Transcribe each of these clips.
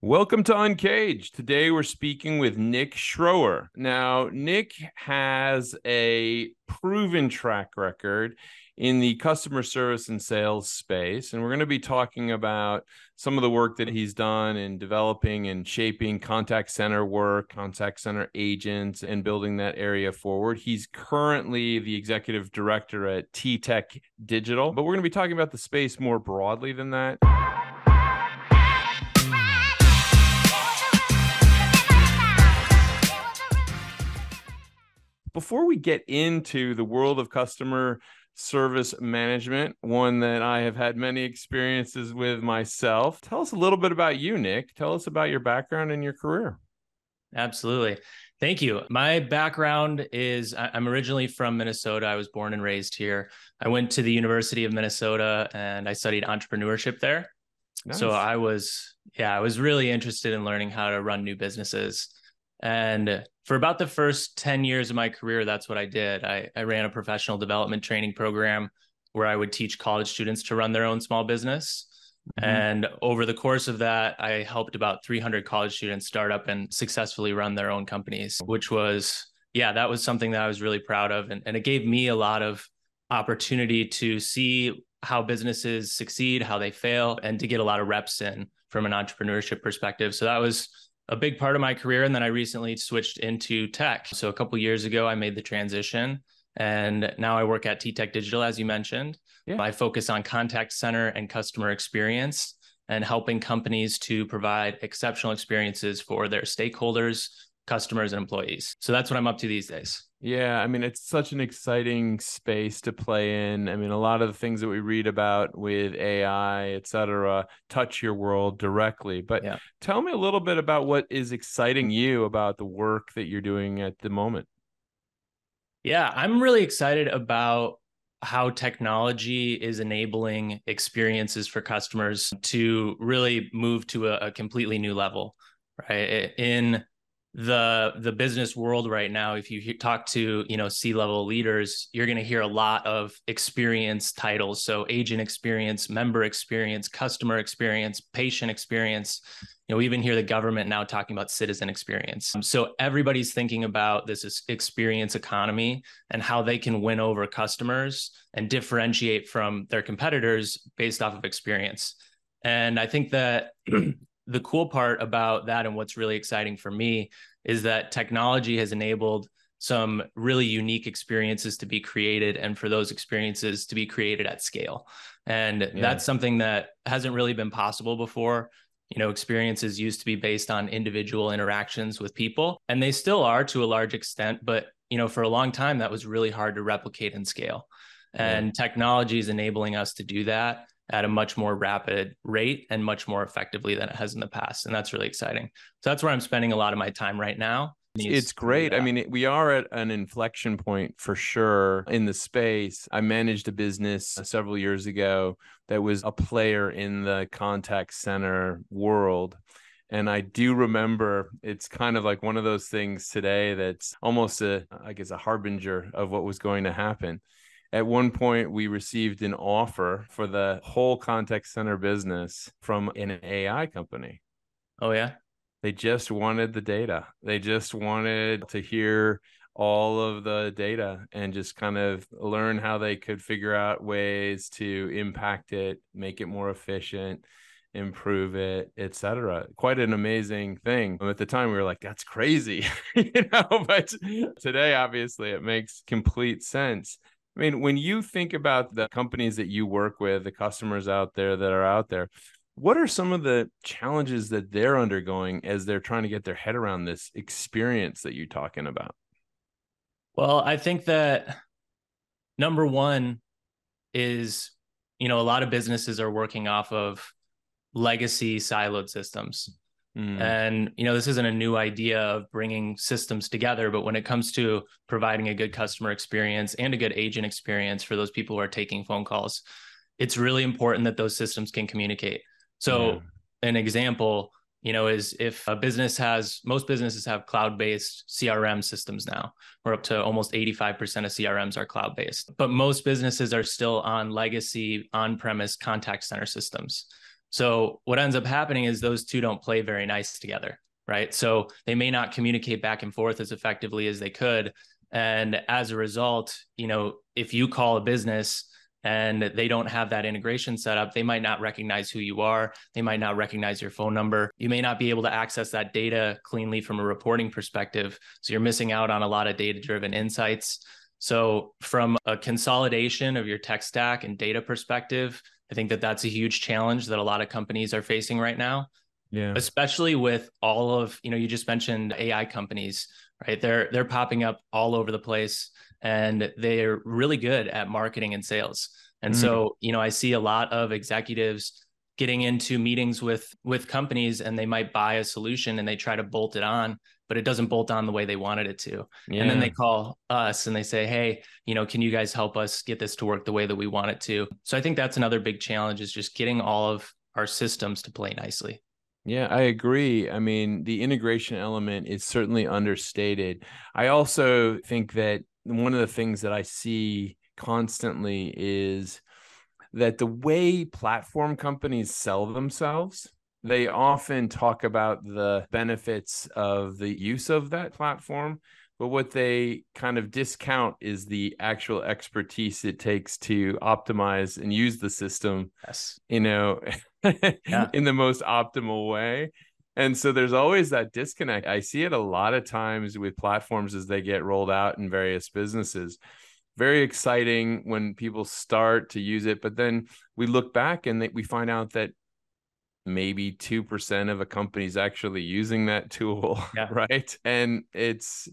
Welcome to Uncaged. Today we're speaking with Nick Schroer. Now, Nick has a proven track record in the customer service and sales space. And we're going to be talking about some of the work that he's done in developing and shaping contact center work, contact center agents, and building that area forward. He's currently the executive director at TTEC Digital, but we're going to be talking about the space more broadly than that. Before we get into the world of customer service management, one that I have had many experiences with myself. Tell us a little bit about you, Nick. Tell us about your background and your career. Absolutely. Thank you. My background is I'm originally from Minnesota. I was born and raised here. I went to the University of Minnesota and I studied entrepreneurship there. Nice. So I was, yeah, I was really interested in learning how to run new businesses. And for about the first 10 years of my career, that's what I did. I, I ran a professional development training program where I would teach college students to run their own small business. Mm-hmm. And over the course of that, I helped about 300 college students start up and successfully run their own companies, which was, yeah, that was something that I was really proud of. And, and it gave me a lot of opportunity to see how businesses succeed, how they fail, and to get a lot of reps in from an entrepreneurship perspective. So that was a big part of my career. And then I recently switched into tech. So a couple years ago, I made the transition. And now I work at TTEC Digital, as you mentioned. Yeah. I focus on contact center and customer experience and helping companies to provide exceptional experiences for their stakeholders, customers, and employees. So that's what I'm up to these days. Yeah, I mean, it's such an exciting space to play in. I mean, a lot of the things that we read about with AI, et cetera, touch your world directly. But yeah. tell me a little bit about what is exciting you about the work that you're doing at the moment. Yeah, I'm really excited about how technology is enabling experiences for customers to really move to a, a completely new level, right? In the the business world right now if you talk to you know c level leaders you're going to hear a lot of experience titles. So agent experience member experience customer experience patient experience. You know we even hear the government now talking about citizen experience. Um, so everybody's thinking about this experience economy and how they can win over customers and differentiate from their competitors based off of experience. And i think that the cool part about that and what's really exciting for me is that technology has enabled some really unique experiences to be created and for those experiences to be created at scale. And yeah. that's something that hasn't really been possible before. You know, experiences used to be based on individual interactions with people, and they still are to a large extent. But, you know, for a long time, that was really hard to replicate and scale. And yeah. technology is enabling us to do that at a much more rapid rate and much more effectively than it has in the past. And that's really exciting. So that's where I'm spending a lot of my time right now. It's great. I uh, mean, we are at an inflection point for sure in the space. I managed a business several years ago that was a player in the contact center world. And I do remember it's kind of like one of those things today that's almost a, I guess, a harbinger of what was going to happen at one point we received an offer for the whole contact center business from an AI company. Oh yeah. They just wanted the data. They just wanted to hear all of the data and just kind of learn how they could figure out ways to impact it, make it more efficient, improve it, etc. Quite an amazing thing. At the time we were like that's crazy, you know, but today obviously it makes complete sense. I mean, when you think about the companies that you work with, the customers out there that are out there, what are some of the challenges that they're undergoing as they're trying to get their head around this experience that you're talking about? Well, I think that number one is, you know, a lot of businesses are working off of legacy siloed systems. Mm. And you know, this isn't a new idea of bringing systems together, but when it comes to providing a good customer experience and a good agent experience for those people who are taking phone calls, it's really important that those systems can communicate. So, yeah. an example, you know, is if a business has most businesses have cloud-based CRM systems now. We're up to almost 85% of CRMs are cloud-based. But most businesses are still on legacy on-premise contact center systems. So what ends up happening is those two don't play very nice together, right? So they may not communicate back and forth as effectively as they could. And as a result, you know, if you call a business and they don't have that integration set up, they might not recognize who you are. They might not recognize your phone number. You may not be able to access that data cleanly from a reporting perspective. So you're missing out on a lot of data driven insights. So, from a consolidation of your tech stack and data perspective, I think that that's a huge challenge that a lot of companies are facing right now. Yeah. Especially with all of, you know, you just mentioned AI companies, right? They're they're popping up all over the place and they're really good at marketing and sales. And mm so, you know, I see a lot of executives getting into meetings with with companies and they might buy a solution and they try to bolt it on but it doesn't bolt on the way they wanted it to yeah. and then they call us and they say hey you know can you guys help us get this to work the way that we want it to so i think that's another big challenge is just getting all of our systems to play nicely yeah, I agree. I mean, the integration element is certainly understated. I also think that one of the things that I see constantly is that the way platform companies sell themselves, they often talk about the benefits of the use of that platform. But what they kind of discount is the actual expertise it takes to optimize and use the system, yes. you know, yeah. in the most optimal way. And so there's always that disconnect. I see it a lot of times with platforms as they get rolled out in various businesses. Very exciting when people start to use it, but then we look back and they, we find out that maybe 2% of a company is actually using that tool, yeah. right? And it's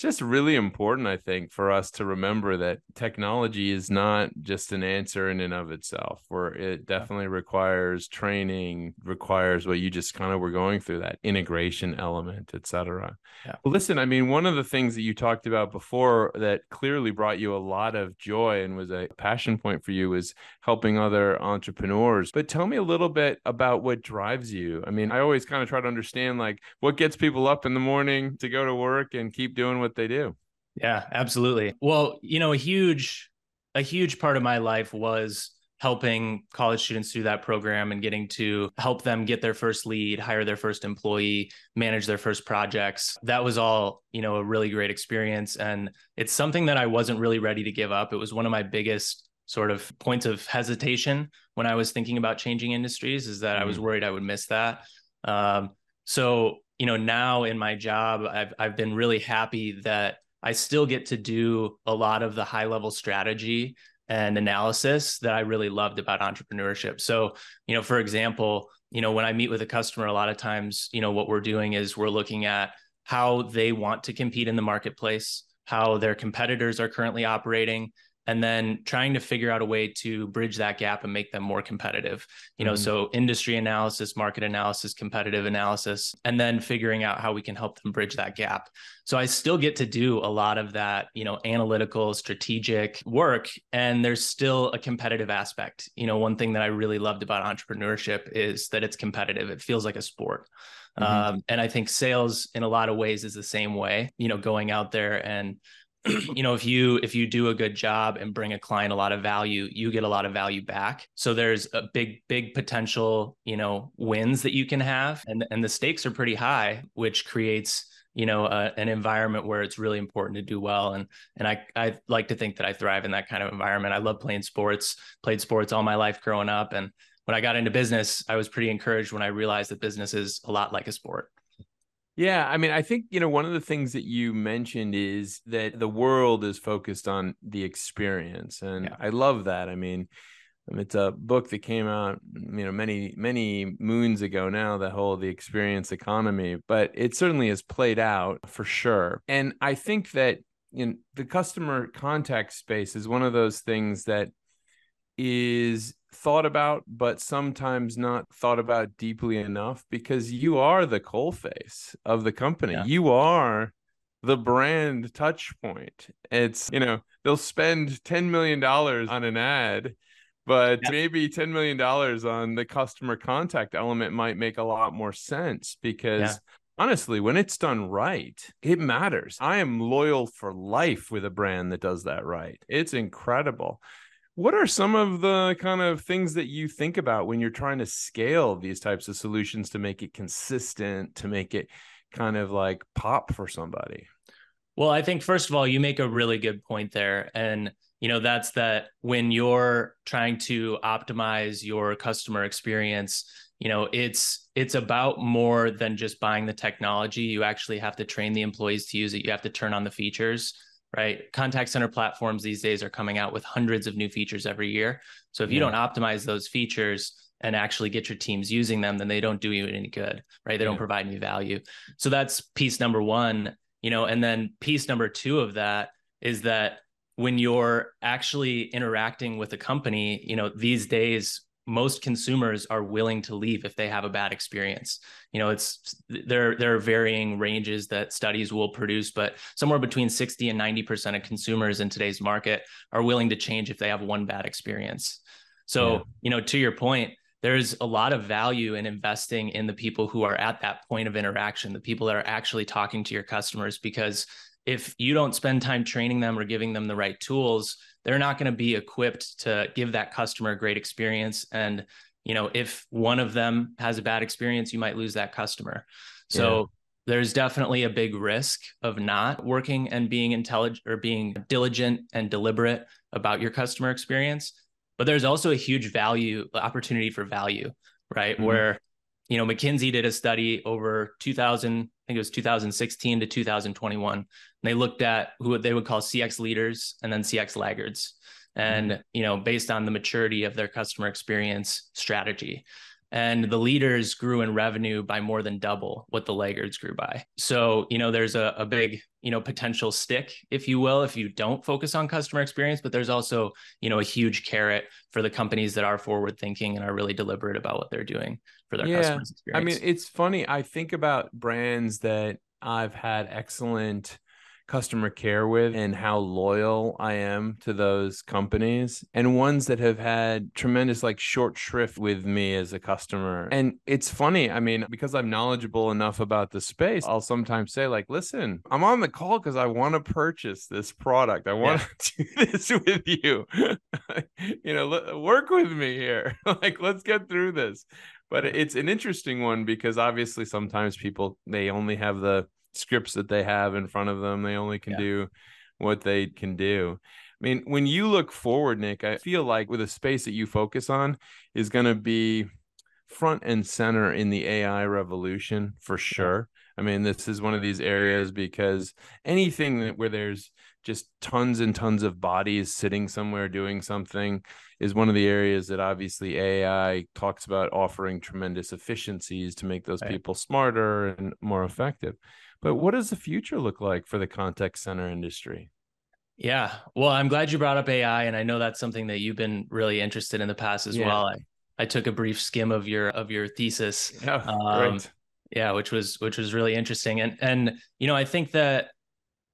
it's just really important, I think, for us to remember that technology is not just an answer in and of itself, where it definitely requires training, requires what you just kind of were going through that integration element, et cetera. Yeah. Well, listen, I mean, one of the things that you talked about before that clearly brought you a lot of joy and was a passion point for you was helping other entrepreneurs. But tell me a little bit about what drives you. I mean, I always kind of try to understand like what gets people up in the morning to go to work and keep doing what what they do. Yeah, absolutely. Well, you know, a huge a huge part of my life was helping college students through that program and getting to help them get their first lead, hire their first employee, manage their first projects. That was all, you know, a really great experience and it's something that I wasn't really ready to give up. It was one of my biggest sort of points of hesitation when I was thinking about changing industries is that mm-hmm. I was mm. worried I would miss that. Um, so you know, now in my job, I've I've been really happy that I still get to do a lot of the high level strategy and analysis that I really loved about entrepreneurship. So, you know, for example, you know, when I meet with a customer, a lot of times, you know, what we're doing is we're looking at how they want to compete in the marketplace, how their competitors are currently operating, and then trying to figure out a way to bridge that gap and make them more competitive you know mm-hmm. so industry analysis market analysis competitive analysis and then figuring out how we can help them bridge that gap so i still get to do a lot of that you know analytical strategic work and there's still a competitive aspect you know one thing that i really loved about entrepreneurship is that it's competitive it feels like a sport mm-hmm. um, and i think sales in a lot of ways is the same way you know going out there and you know if you if you do a good job and bring a client a lot of value you get a lot of value back. So there's a big big potential you know wins that you can have. And and the stakes are pretty high which creates you know uh, an environment where it's really important to do well. And and I I like to think that I thrive in that kind of environment. I love playing sports played sports all my life growing up. And when I got into business I was pretty encouraged when I realized that business is a lot like a sport yeah, I mean, I think, you know, one of the things that you mentioned is that the world is focused on the experience. And yeah. I love that. I mean, um, it's a book that came out, you know, many, many moons ago now, the whole the experience economy, but it certainly has played out for sure. And I think that know, the customer contact space is one of those things that is thought about, but sometimes not thought about deeply enough because you are the coal face of the company. Yeah. You are the brand touch point. It's, you know, they'll spend $10 million on an ad, but yeah. maybe $10 million on the customer contact element might make a lot more sense because. Yeah. Honestly, when it's done right, it matters. I am loyal for life with a brand that does that right. It's incredible what are some of the kind of things that you think about when you're trying to scale these types of solutions to make it consistent, to make it kind of like pop for somebody? Well, I think first of all, you make a really good point there. And you know, that's that when you're trying to optimize your customer experience, you know, it's it's about more than just buying the technology. You actually have to train the employees to use it. You have to turn on the features right? Contact center platforms these days are coming out with hundreds of new features every year. So if you yeah. don't optimize those features and actually get your teams using them, then they don't do you any good, right? They yeah. don't provide any value. So that's piece number one, you know, and then piece number two of that is that when you're actually interacting with a company, you know, these days most consumers are willing to leave if they have a bad experience. You know, it's there there are varying ranges that studies will produce, but somewhere between 60 and 90% of consumers in today's market are willing to change if they have one bad experience. So, yeah. you know, to your point, there's a lot of value in investing in the people who are at that point of interaction, the people that are actually talking to your customers because if you don't spend time training them or giving them the right tools, they're not going to be equipped to give that customer a great experience and you know if one of them has a bad experience you might lose that customer so yeah. there's definitely a big risk of not working and being intelligent or being diligent and deliberate about your customer experience but there's also a huge value opportunity for value right mm-hmm. where you know mckinsey did a study over 2000 i think it was 2016 to 2021 they looked at who they would call CX leaders and then CX laggards. And, mm-hmm. you know, based on the maturity of their customer experience strategy. And the leaders grew in revenue by more than double what the laggards grew by. So, you know, there's a, a big, you know, potential stick, if you will, if you don't focus on customer experience, but there's also, you know, a huge carrot for the companies that are forward thinking and are really deliberate about what they're doing for their yeah. customers experience. I mean, it's funny. I think about brands that I've had excellent customer care with and how loyal I am to those companies and ones that have had tremendous like short shrift with me as a customer. And it's funny, I mean, because I'm knowledgeable enough about the space, I'll sometimes say like, "Listen, I'm on the call cuz I want to purchase this product. I want yeah. to do this with you. you know, work with me here. like let's get through this." But it's an interesting one because obviously sometimes people they only have the scripts that they have in front of them. They only can yeah. do what they can do. I mean, when you look forward, Nick, I feel like with a space that you focus on is going to be front and center in the AI revolution for sure. I mean, this is one of these areas because anything that, where there's just tons and tons of bodies sitting somewhere doing something is one of the areas that obviously AI talks about offering tremendous efficiencies to make those right. people smarter and more effective. But what does the future look like for the contact center industry? Yeah. Well, I'm glad you brought up AI. And I know that's something that you've been really interested in the past as yeah. well. I, I took a brief skim of your of your thesis. Yeah, um, great. Yeah, which was which was really interesting. And and you know, I think that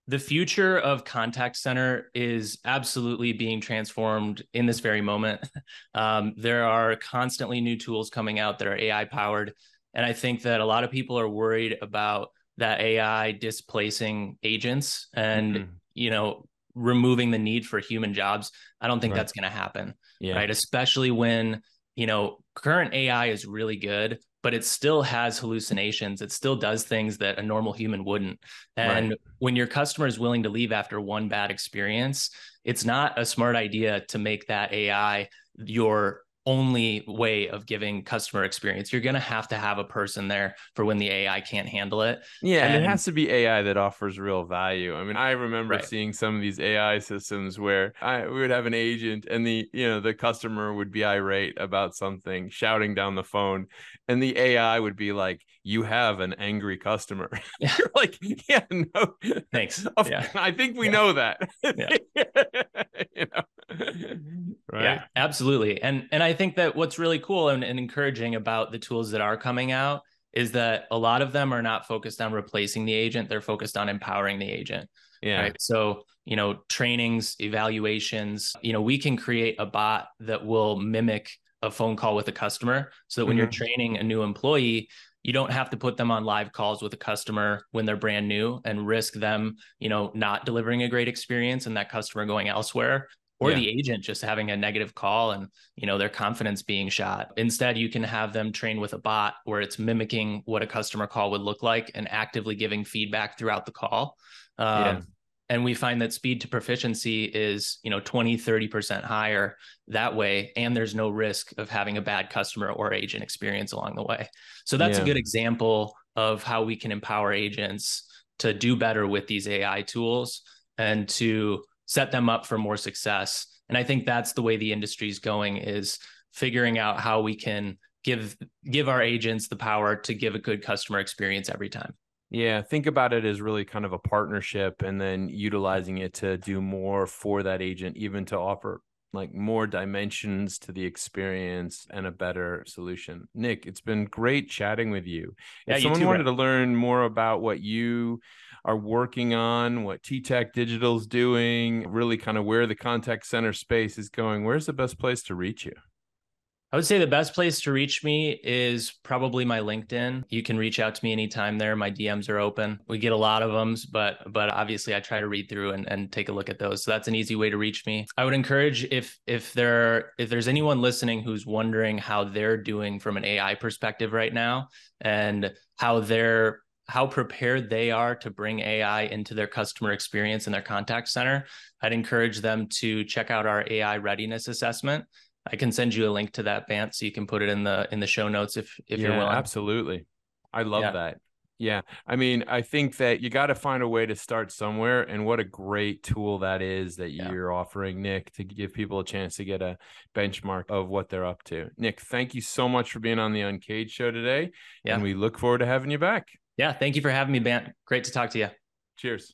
the future of contact center is absolutely being transformed in this very moment. Um, there are constantly new tools coming out that are AI powered. And I think that a lot of people are worried about that AI displacing agents and mm-hmm. you know removing the need for human jobs. I don't think right. that's going to happen. Yeah. Right, especially when you know current AI is really good, but it still has hallucinations. It still does things that a normal human wouldn't. And right. when your customer is willing to leave after one bad experience, it's not a smart idea to make that AI your only way of giving customer experience. You're going to have to have a person there for when the AI can't handle it. Yeah, and, and it has to be AI that offers real value. I mean, I remember right. seeing some of these AI systems where I we would have an agent and the, you know, the customer would be irate about something, shouting down the phone, and the AI would be like, "You have an angry customer." Yeah. You're like, "Yeah, no. Thanks. yeah. I think we yeah. know that." Yeah. you know. right? Yeah, absolutely. And and I think that what's really cool and, and encouraging about the tools that are coming out is that a lot of them are not focused on replacing the agent; they're focused on empowering the agent. Yeah. Right. So you know, trainings, evaluations. You know, we can create a bot that will mimic a phone call with a customer, so that when mm-hmm. you're training a new employee, you don't have to put them on live calls with a customer when they're brand new and risk them you know not delivering a great experience and that customer going elsewhere or yeah. the agent just having a negative call and you know their confidence being shot instead you can have them train with a bot where it's mimicking what a customer call would look like and actively giving feedback throughout the call um, yeah. and we find that speed to proficiency is you know 20 30% higher that way and there's no risk of having a bad customer or agent experience along the way so that's yeah. a good example of how we can empower agents to do better with these ai tools and to set them up for more success. And I think that's the way the industry is going is figuring out how we can give give our agents the power to give a good customer experience every time. Yeah, think about it as really kind of a partnership and then utilizing it to do more for that agent, even to offer like more dimensions to the experience and a better solution. Nick, it's been great chatting with you. If yeah, someone too, wanted to learn more about what you are working on, what TTEC Digital's doing, really kind of where the contact center space is going, where's the best place to reach you? I would say the best place to reach me is probably my LinkedIn. You can reach out to me anytime there. My DMs are open. We get a lot of them, but but obviously I try to read through and, and take a look at those. So that's an easy way to reach me. I would encourage if if there if there's anyone listening who's wondering how they're doing from an AI perspective right now and how they're how prepared they are to bring AI into their customer experience in their contact center, I'd encourage them to check out our AI readiness assessment. I can send you a link to that, Bant, so you can put it in the in the show notes if if yeah, you're willing. Absolutely, I love yeah. that. Yeah, I mean, I think that you got to find a way to start somewhere, and what a great tool that is that yeah. you're offering, Nick, to give people a chance to get a benchmark of what they're up to. Nick, thank you so much for being on the Uncaged show today, and we look forward to having you back. Yeah. Thank you for having me, Bant. Great to talk to you. Cheers.